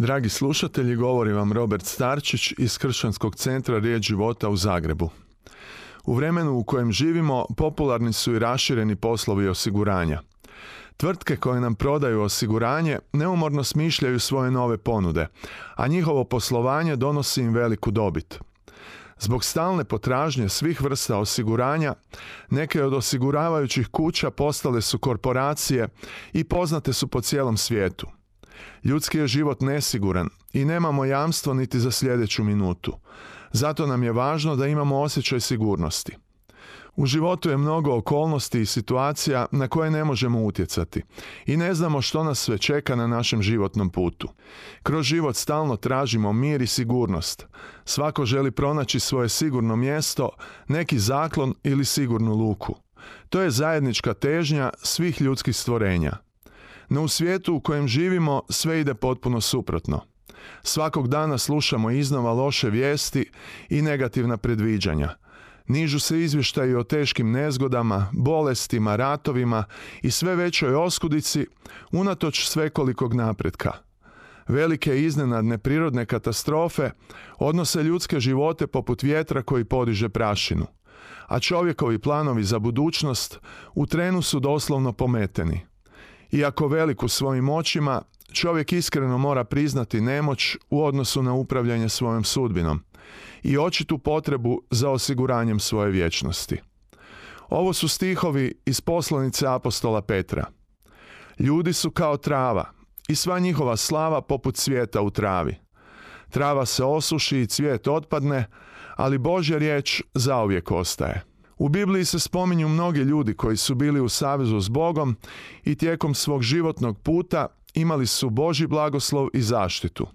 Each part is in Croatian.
Dragi slušatelji, govori vam Robert Starčić iz Kršćanskog centra Riječ života u Zagrebu. U vremenu u kojem živimo popularni su i rašireni poslovi osiguranja. Tvrtke koje nam prodaju osiguranje neumorno smišljaju svoje nove ponude, a njihovo poslovanje donosi im veliku dobit. Zbog stalne potražnje svih vrsta osiguranja, neke od osiguravajućih kuća postale su korporacije i poznate su po cijelom svijetu. Ljudski je život nesiguran i nemamo jamstvo niti za sljedeću minutu. Zato nam je važno da imamo osjećaj sigurnosti. U životu je mnogo okolnosti i situacija na koje ne možemo utjecati i ne znamo što nas sve čeka na našem životnom putu. Kroz život stalno tražimo mir i sigurnost. Svako želi pronaći svoje sigurno mjesto, neki zaklon ili sigurnu luku. To je zajednička težnja svih ljudskih stvorenja. No u svijetu u kojem živimo sve ide potpuno suprotno. Svakog dana slušamo iznova loše vijesti i negativna predviđanja. Nižu se izvještaji o teškim nezgodama, bolestima, ratovima i sve većoj oskudici unatoč svekolikog napretka. Velike iznenadne prirodne katastrofe odnose ljudske živote poput vjetra koji podiže prašinu. A čovjekovi planovi za budućnost u trenu su doslovno pometeni. Iako velik u svojim očima, čovjek iskreno mora priznati nemoć u odnosu na upravljanje svojom sudbinom i očitu potrebu za osiguranjem svoje vječnosti. Ovo su stihovi iz poslanice apostola Petra. Ljudi su kao trava i sva njihova slava poput cvijeta u travi. Trava se osuši i cvijet otpadne, ali Božja riječ zauvijek ostaje. U Bibliji se spominju mnogi ljudi koji su bili u savezu s Bogom i tijekom svog životnog puta imali su Boži blagoslov i zaštitu.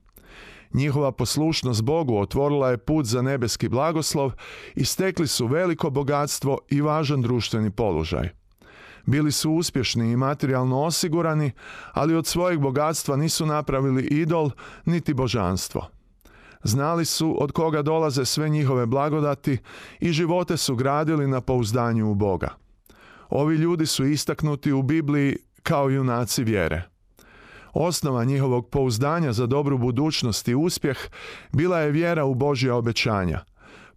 Njihova poslušnost Bogu otvorila je put za nebeski blagoslov i stekli su veliko bogatstvo i važan društveni položaj. Bili su uspješni i materijalno osigurani, ali od svojeg bogatstva nisu napravili idol niti božanstvo. Znali su od koga dolaze sve njihove blagodati i živote su gradili na pouzdanju u Boga. Ovi ljudi su istaknuti u Bibliji kao junaci vjere. Osnova njihovog pouzdanja za dobru budućnost i uspjeh bila je vjera u Božja obećanja.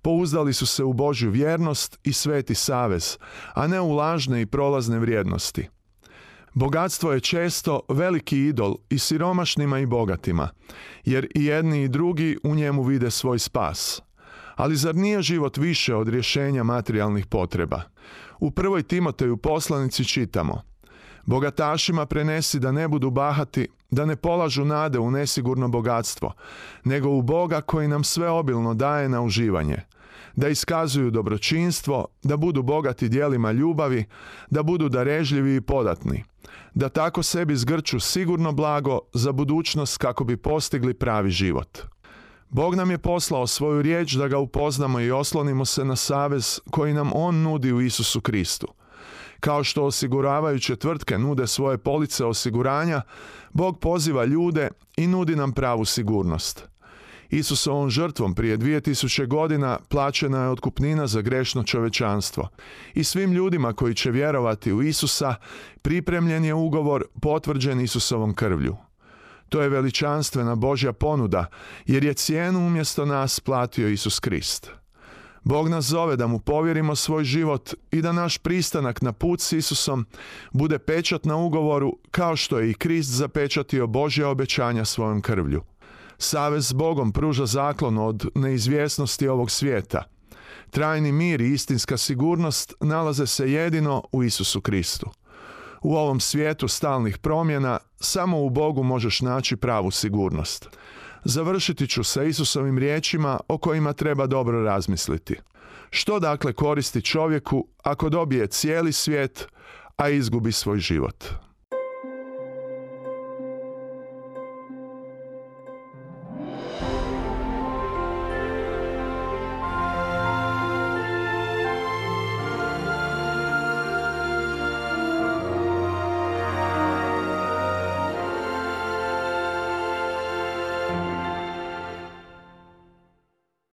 Pouzdali su se u Božju vjernost i sveti savez, a ne u lažne i prolazne vrijednosti. Bogatstvo je često veliki idol i siromašnima i bogatima, jer i jedni i drugi u njemu vide svoj spas. Ali zar nije život više od rješenja materijalnih potreba? U prvoj Timoteju poslanici čitamo Bogatašima prenesi da ne budu bahati, da ne polažu nade u nesigurno bogatstvo, nego u Boga koji nam sve obilno daje na uživanje, da iskazuju dobročinstvo, da budu bogati dijelima ljubavi, da budu darežljivi i podatni, da tako sebi zgrču sigurno blago za budućnost kako bi postigli pravi život. Bog nam je poslao svoju riječ da ga upoznamo i oslonimo se na savez koji nam On nudi u Isusu Kristu. Kao što osiguravajuće tvrtke nude svoje police osiguranja, Bog poziva ljude i nudi nam pravu sigurnost. Isusovom žrtvom prije 2000 godina plaćena je otkupnina za grešno čovečanstvo. I svim ljudima koji će vjerovati u Isusa pripremljen je ugovor potvrđen Isusovom krvlju. To je veličanstvena Božja ponuda, jer je cijenu umjesto nas platio Isus Krist. Bog nas zove da mu povjerimo svoj život i da naš pristanak na put s Isusom bude pečat na ugovoru kao što je i Krist zapečatio Božja obećanja svojom krvlju. Savez s Bogom pruža zaklon od neizvjesnosti ovog svijeta. Trajni mir i istinska sigurnost nalaze se jedino u Isusu Kristu. U ovom svijetu stalnih promjena samo u Bogu možeš naći pravu sigurnost. Završiti ću sa Isusovim riječima o kojima treba dobro razmisliti. Što dakle koristi čovjeku ako dobije cijeli svijet, a izgubi svoj život?